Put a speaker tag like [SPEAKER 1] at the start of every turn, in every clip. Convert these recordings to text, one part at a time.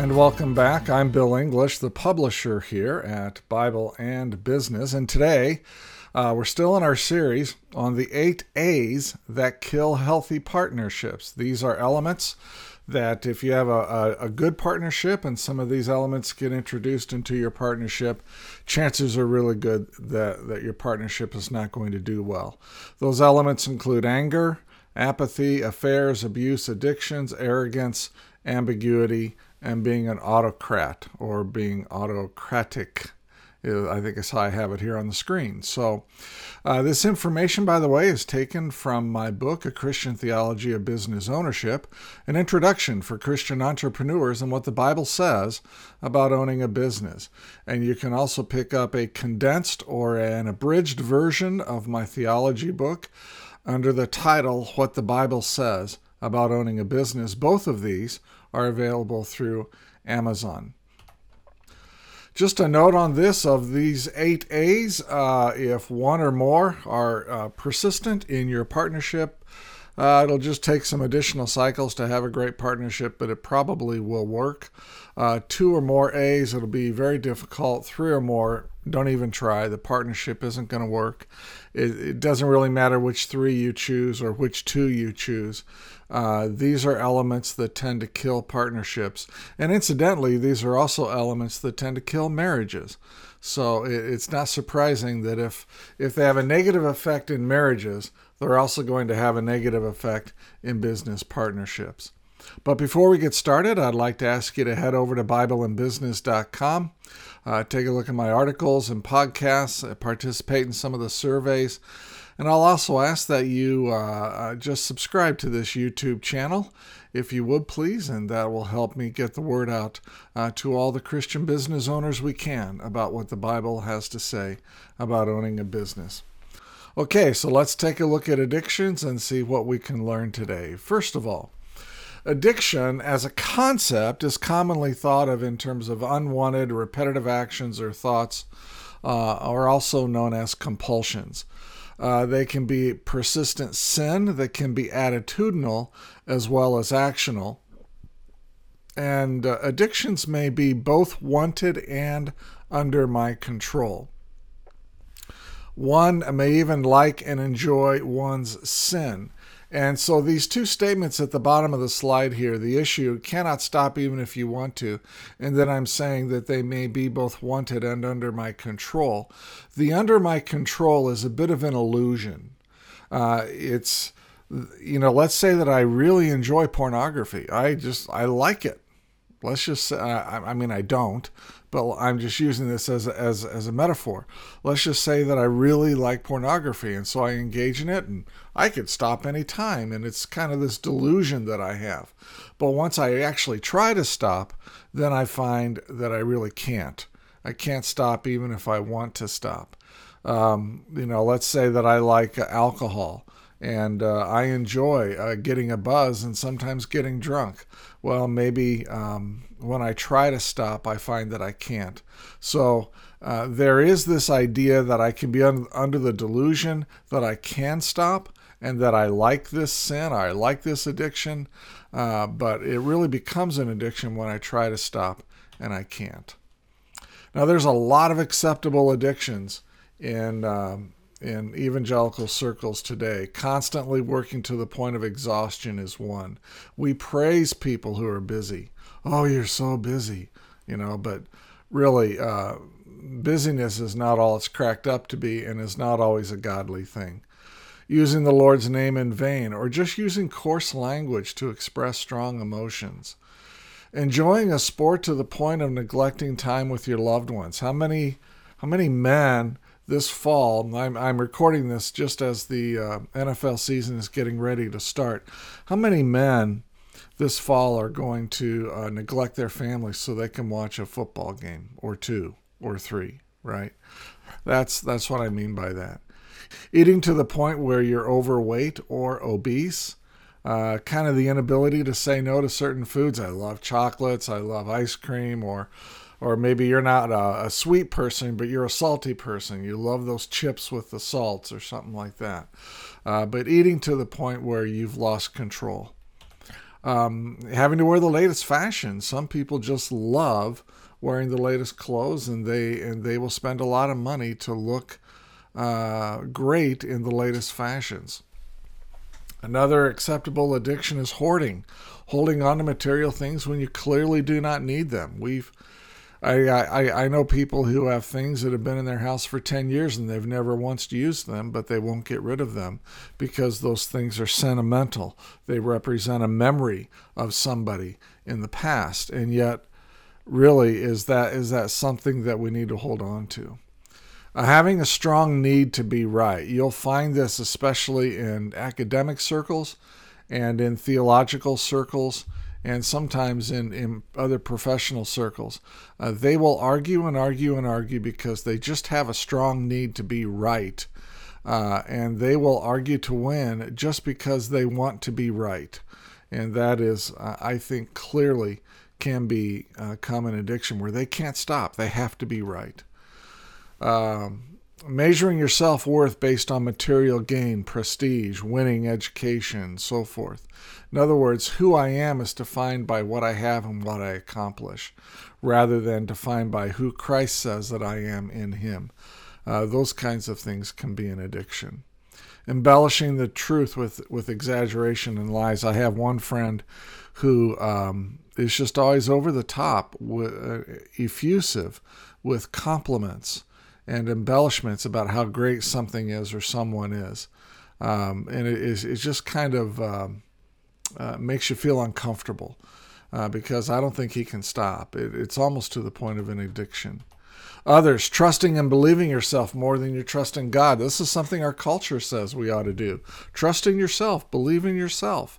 [SPEAKER 1] And welcome back. I'm Bill English, the publisher here at Bible and Business. And today uh, we're still in our series on the eight A's that kill healthy partnerships. These are elements that, if you have a, a, a good partnership and some of these elements get introduced into your partnership, chances are really good that, that your partnership is not going to do well. Those elements include anger, apathy, affairs, abuse, addictions, arrogance, ambiguity, and being an autocrat or being autocratic. I think is how I have it here on the screen. So, uh, this information, by the way, is taken from my book, A Christian Theology of Business Ownership, an introduction for Christian entrepreneurs and what the Bible says about owning a business. And you can also pick up a condensed or an abridged version of my theology book under the title, What the Bible Says About Owning a Business. Both of these are available through Amazon. Just a note on this of these eight A's, uh, if one or more are uh, persistent in your partnership, uh, it'll just take some additional cycles to have a great partnership, but it probably will work. Uh, two or more A's, it'll be very difficult. Three or more, don't even try. The partnership isn't going to work. It, it, doesn't really matter which three you choose or which two you choose. Uh, these are elements that tend to kill partnerships. And incidentally, these are also elements that tend to kill marriages. So it, it's not surprising that if, if they have a negative effect in marriages, they're also going to have a negative effect in business partnerships. But before we get started, I'd like to ask you to head over to BibleandBusiness.com, uh, take a look at my articles and podcasts, uh, participate in some of the surveys. And I'll also ask that you uh, uh, just subscribe to this YouTube channel, if you would please, and that will help me get the word out uh, to all the Christian business owners we can about what the Bible has to say about owning a business. Okay, so let's take a look at addictions and see what we can learn today. First of all, addiction as a concept is commonly thought of in terms of unwanted repetitive actions or thoughts, uh, are also known as compulsions. Uh, they can be persistent sin that can be attitudinal as well as actional. And uh, addictions may be both wanted and under my control. One may even like and enjoy one's sin. And so these two statements at the bottom of the slide here, the issue cannot stop even if you want to, and then I'm saying that they may be both wanted and under my control. The under my control is a bit of an illusion. Uh, it's, you know, let's say that I really enjoy pornography. I just, I like it. Let's just say, I, I mean, I don't, but I'm just using this as as as a metaphor. Let's just say that I really like pornography, and so I engage in it, and I could stop any time, and it's kind of this delusion that I have. But once I actually try to stop, then I find that I really can't. I can't stop even if I want to stop. Um, you know, let's say that I like alcohol and uh, I enjoy uh, getting a buzz and sometimes getting drunk. Well, maybe um, when I try to stop, I find that I can't. So uh, there is this idea that I can be un- under the delusion that I can stop and that I like this sin, I like this addiction, uh, but it really becomes an addiction when I try to stop and I can't. Now, there's a lot of acceptable addictions in. Um, in evangelical circles today. Constantly working to the point of exhaustion is one. We praise people who are busy. Oh, you're so busy, you know, but really, uh, busyness is not all it's cracked up to be and is not always a godly thing. Using the Lord's name in vain or just using coarse language to express strong emotions. Enjoying a sport to the point of neglecting time with your loved ones. How many how many men this fall, I'm, I'm recording this just as the uh, NFL season is getting ready to start. How many men this fall are going to uh, neglect their families so they can watch a football game or two or three, right? That's that's what I mean by that. Eating to the point where you're overweight or obese, uh, kind of the inability to say no to certain foods. I love chocolates, I love ice cream, or or maybe you're not a, a, sweet person, but you're a salty person. You love those chips with the salts or something like that. Uh, but eating to the point where you've lost control. um, having to wear the latest fashion. Some people just love wearing the latest clothes, and they and they will spend a lot of money to look uh, great in the latest fashions. Another acceptable addiction is hoarding, holding on to material things when you clearly do not need them. We've I, I, I know people who have things that have been in their house for 10 years and they've never once used them, but they won't get rid of them because those things are sentimental. They represent a memory of somebody in the past. And yet, really, is that, is that something that we need to hold on to? Uh, having a strong need to be right. You'll find this especially in academic circles and in theological circles and sometimes in, in other professional circles. Uh, they will argue and argue and argue because they just have a strong need to be right. Uh, and they will argue to win just because they want to be right. And that is, uh, I think, clearly can be a common addiction where they can't stop. They have to be right. Um, measuring your self worth based on material gain, prestige, winning, education, so forth. In other words, who I am is defined by what I have and what I accomplish, rather than defined by who Christ says that I am in Him. Uh, those kinds of things can be an addiction. Embellishing the truth with, with exaggeration and lies. I have one friend who um, is just always over the top, uh, effusive with compliments and embellishments about how great something is or someone is. Um, and it is it's just kind of um, uh, makes you feel uncomfortable uh, because I don't think he can stop. It, it's almost to the point of an addiction. Others, trusting and believing yourself more than you trust in God. This is something our culture says we ought to do. Trusting yourself, believing yourself.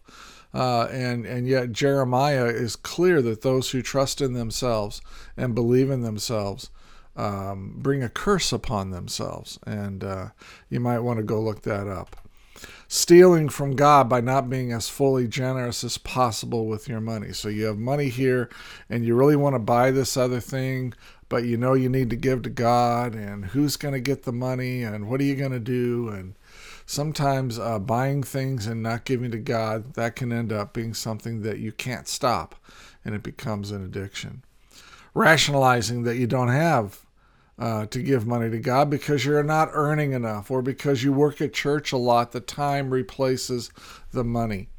[SPEAKER 1] Uh, and, and yet, Jeremiah is clear that those who trust in themselves and believe in themselves um, bring a curse upon themselves. And uh, you might want to go look that up. Stealing from God by not being as fully generous as possible with your money. So you have money here and you really want to buy this other thing, but you know you need to give to God, and who's going to get the money, and what are you going to do? And sometimes uh, buying things and not giving to God, that can end up being something that you can't stop, and it becomes an addiction rationalizing that you don't have uh, to give money to God because you're not earning enough or because you work at church a lot, the time replaces the money.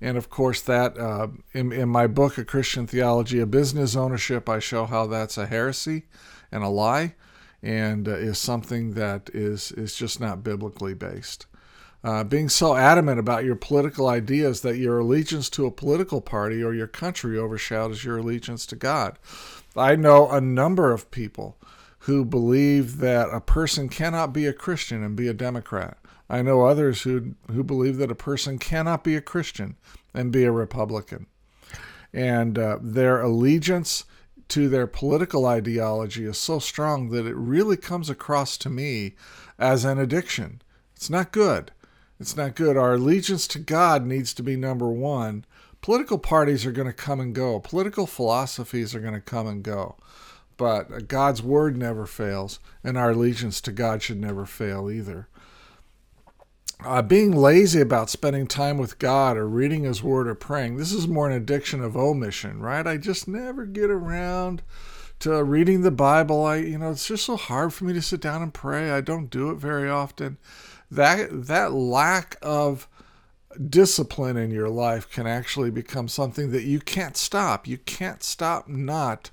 [SPEAKER 1] And of course, that uh, in, in my book, A Christian Theology of Business Ownership, I show how that's a heresy and a lie and uh, is something that is, is just not biblically based. Uh, being so adamant about your political ideas that your allegiance to a political party or your country overshadows your allegiance to God. I know a number of people who believe that a person cannot be a Christian and be a Democrat. I know others who who believe that a person cannot be a Christian and be a Republican. And uh, their allegiance to their political ideology is so strong that it really comes across to me as an addiction. It's not good. It's not good. Our allegiance to God needs to be number one, political parties are going to come and go, political philosophies are going to come and go. But God's word never fails, and our allegiance to God should never fail either. Uh, being lazy about spending time with God or reading His Word or praying, this is more an addiction of omission, right? I just never get around to reading the Bible. I, you know, it's just so hard for me to sit down and pray. I don't do it very often. That that lack of discipline in your life can actually become something that you can't stop. You can't stop not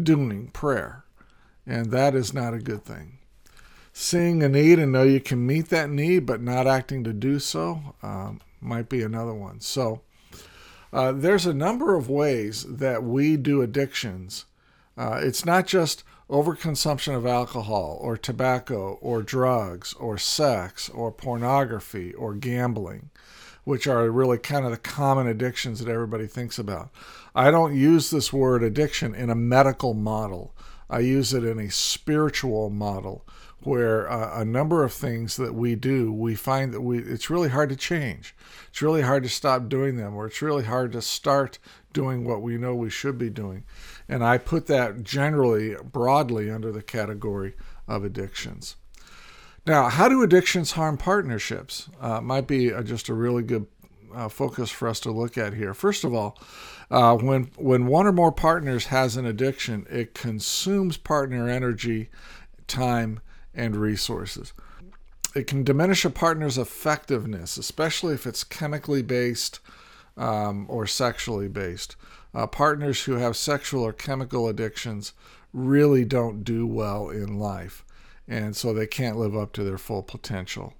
[SPEAKER 1] doing prayer. And that is not a good thing. Seeing a need and know you can meet that need, but not acting to do so um, might be another one. So, uh, there's a number of ways that we do addictions. Uh, it's not just overconsumption of alcohol or tobacco or drugs or sex or pornography or gambling, which are really kind of the common addictions that everybody thinks about. I don't use this word addiction in a medical model, I use it in a spiritual model where uh, a number of things that we do, we find that we it's really hard to change. It's really hard to stop doing them, or it's really hard to start doing what we know we should be doing. And I put that generally, broadly, under the category of addictions. Now, how do addictions harm partnerships? Uh, might be a, just a really good uh, focus for us to look at here. First of all, uh, when when one or more partners has an addiction, it consumes partner energy, time, and resources. It can diminish a partner's effectiveness, especially if it's chemically based um, or sexually based. Uh, partners who have sexual or chemical addictions really don't do well in life, and so they can't live up to their full potential.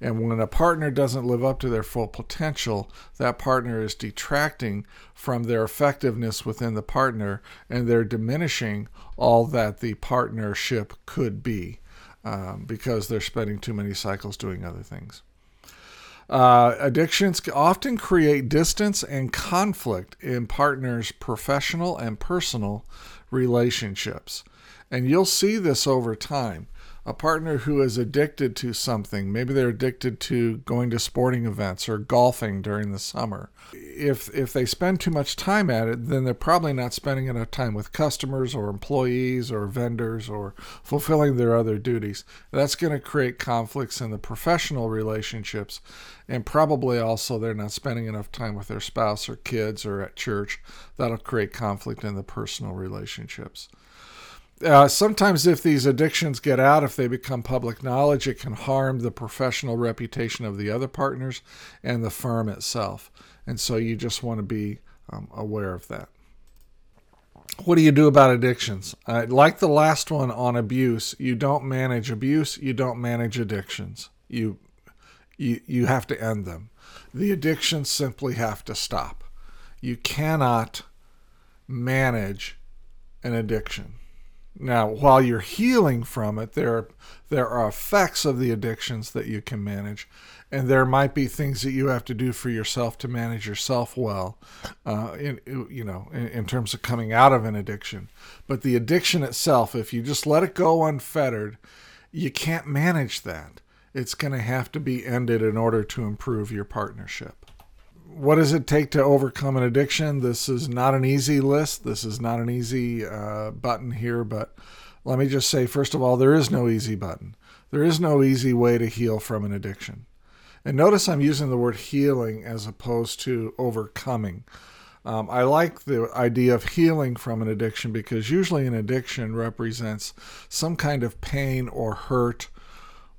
[SPEAKER 1] And when a partner doesn't live up to their full potential, that partner is detracting from their effectiveness within the partner and they're diminishing all that the partnership could be um, because they're spending too many cycles doing other things. Uh, addictions often create distance and conflict in partners' professional and personal relationships. And you'll see this over time a partner who is addicted to something, maybe they're addicted to going to sporting events or golfing during the summer. If if they spend too much time at it, then they're probably not spending enough time with customers or employees or vendors or fulfilling their other duties. That's going to create conflicts in the professional relationships and probably also they're not spending enough time with their spouse or kids or at church. That'll create conflict in the personal relationships uh, sometimes if these addictions get out, if they become public knowledge, it can harm the professional reputation of the other partners and the firm itself. And so you just want to be um, aware of that. What do you do about addictions? Uh, like the last one on abuse, you don't manage abuse, you don't manage addictions. You, you, you have to end them. The addictions simply have to stop. You cannot manage an addiction now, while you're healing from it, there there are effects of the addictions that you can manage, and there might be things that you have to do for yourself to manage yourself well, uh, in you know, in, in terms of coming out of an addiction. But the addiction itself, if you just let it go unfettered, you can't manage that. It's going to have to be ended in order to improve your partnership what does it take to overcome an addiction? This is not an easy list. This is not an easy uh, button here, but let me just say, first of all, there is no easy button. There is no easy way to heal from an addiction. And notice I'm using the word healing as opposed to overcoming. Um, I like the idea of healing from an addiction because usually an addiction represents some kind of pain or hurt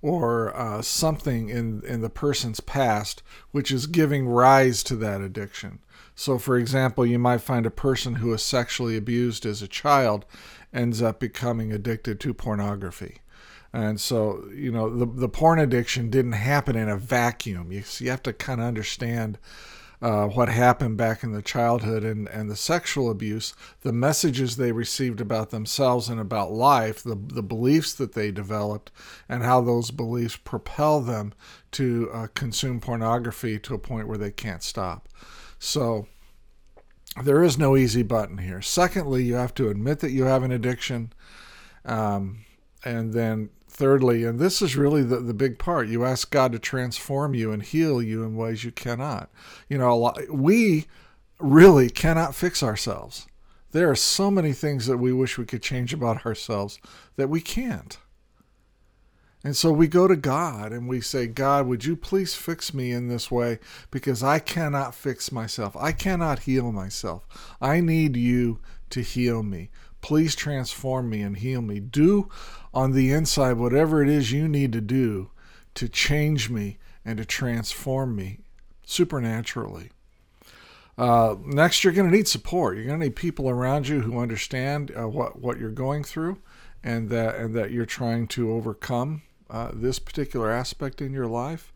[SPEAKER 1] or uh, something in, in the person's past which is giving rise to that addiction. So, for example, you might find a person who was sexually abused as a child ends up becoming addicted to pornography. And so, you know, the, the porn addiction didn't happen in a vacuum. You, you have to kind of understand uh, what happened back in the childhood and, and the sexual abuse, the messages they received about themselves and about life, the, the beliefs that they developed, and how those beliefs propel them to uh, consume pornography to a point where they can't stop. So there is no easy button here. Secondly, you have to admit that you have an addiction. Um, and then thirdly, and this is really the, the big part, you ask God to transform you and heal you in ways you cannot. You know, lot, we really cannot fix ourselves. There are so many things that we wish we could change about ourselves that we can't. And so we go to God and we say, God, would you please fix me in this way? Because I cannot fix myself. I cannot heal myself. I need you to heal me. Please transform me and heal me. Do on the inside whatever it is you need to do to change me and to transform me supernaturally. Uh, next, you're going to need support. You're going to need people around you who understand uh, what what you're going through, and that and that you're trying to overcome uh, this particular aspect in your life.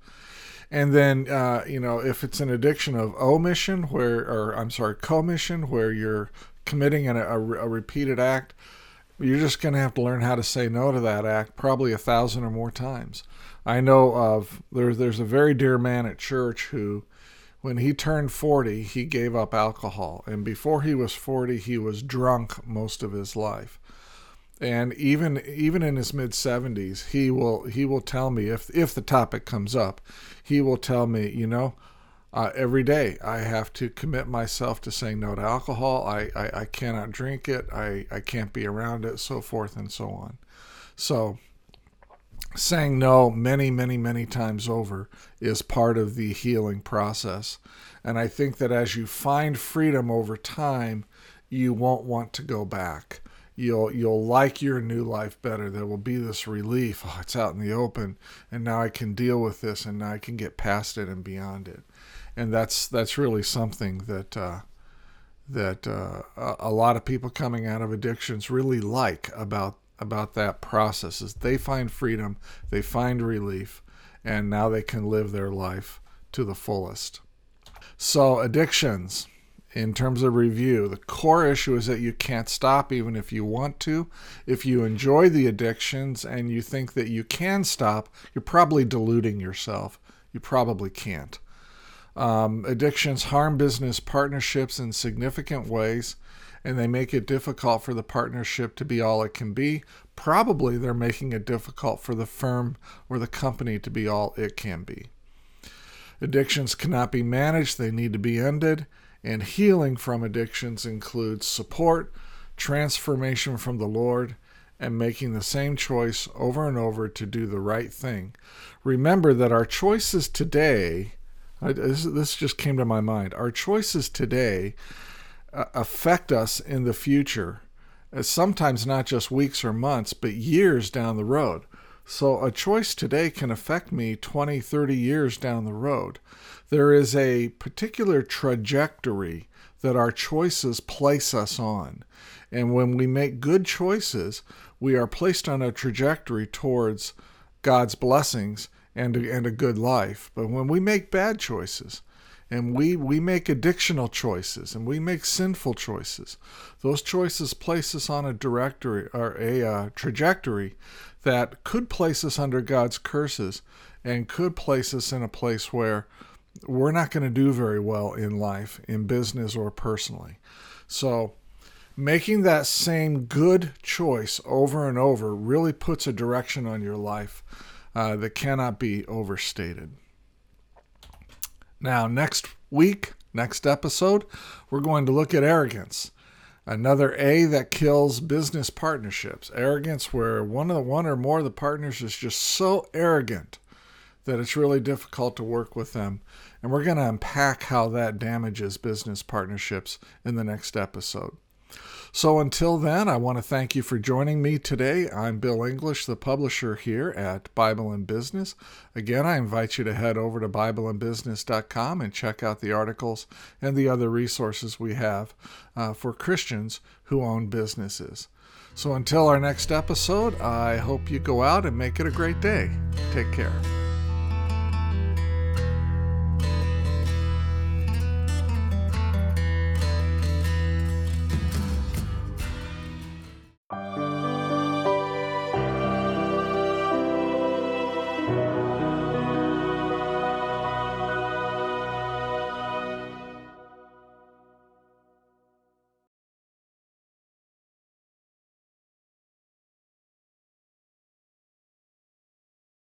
[SPEAKER 1] And then, uh, you know, if it's an addiction of omission, where, or I'm sorry, commission, where you're committing a, a, a repeated act, you're just going to have to learn how to say no to that act probably a thousand or more times. I know of there's there's a very dear man at church who, when he turned 40, he gave up alcohol, and before he was 40, he was drunk most of his life. And even even in his mid 70s, he will he will tell me if if the topic comes up, he will tell me, you know, uh, every day I have to commit myself to saying no to alcohol. I, I, I cannot drink it. I, I can't be around it, so forth and so on. So saying no many, many, many times over is part of the healing process. And I think that as you find freedom over time, you won't want to go back. You'll you'll like your new life better. There will be this relief. Oh, it's out in the open, and now I can deal with this, and now I can get past it and beyond it. And that's that's really something that uh, that uh, a lot of people coming out of addictions really like about about that process is they find freedom, they find relief, and now they can live their life to the fullest. So, addictions, in terms of review, the core issue is that you can't stop even if you want to. If you enjoy the addictions and you think that you can stop, you're probably deluding yourself. You probably can't. Um, addictions harm business partnerships in significant ways and they make it difficult for the partnership to be all it can be. Probably they're making it difficult for the firm or the company to be all it can be. Addictions cannot be managed, they need to be ended, and healing from addictions includes support, transformation from the Lord, and making the same choice over and over to do the right thing. Remember that our choices today, this, this just came to my mind, our choices today affect us in the future, uh, sometimes not just weeks or months, but years down the road. So a choice today can affect me 20, 30 years down the road. There is a particular trajectory that our choices place us on. And when we make good choices, we are placed on a trajectory towards God's blessings and, and a good life. But when we make bad choices, and we we make addictional choices and we make sinful choices those choices place us on a directory or a uh, trajectory that could place us under god's curses and could place us in a place where we're not going to do very well in life in business or personally so making that same good choice over and over really puts a direction on your life uh, that cannot be overstated now, next week, next episode, we're going to look at arrogance. Another A that kills business partnerships. Arrogance, where one of the one or more of the partners is just so arrogant that it's really difficult to work with them. And we're going to unpack how that damages business partnerships in the next episode. So until then, I want to thank you for joining me today. I'm Bill English, the publisher here at Bible and Business. Again, I invite you to head over to BibleandBusiness.com and check out the articles and the other resources we have uh, for Christians who own businesses. So until our next episode, I hope you go out and make it a great day. Take care.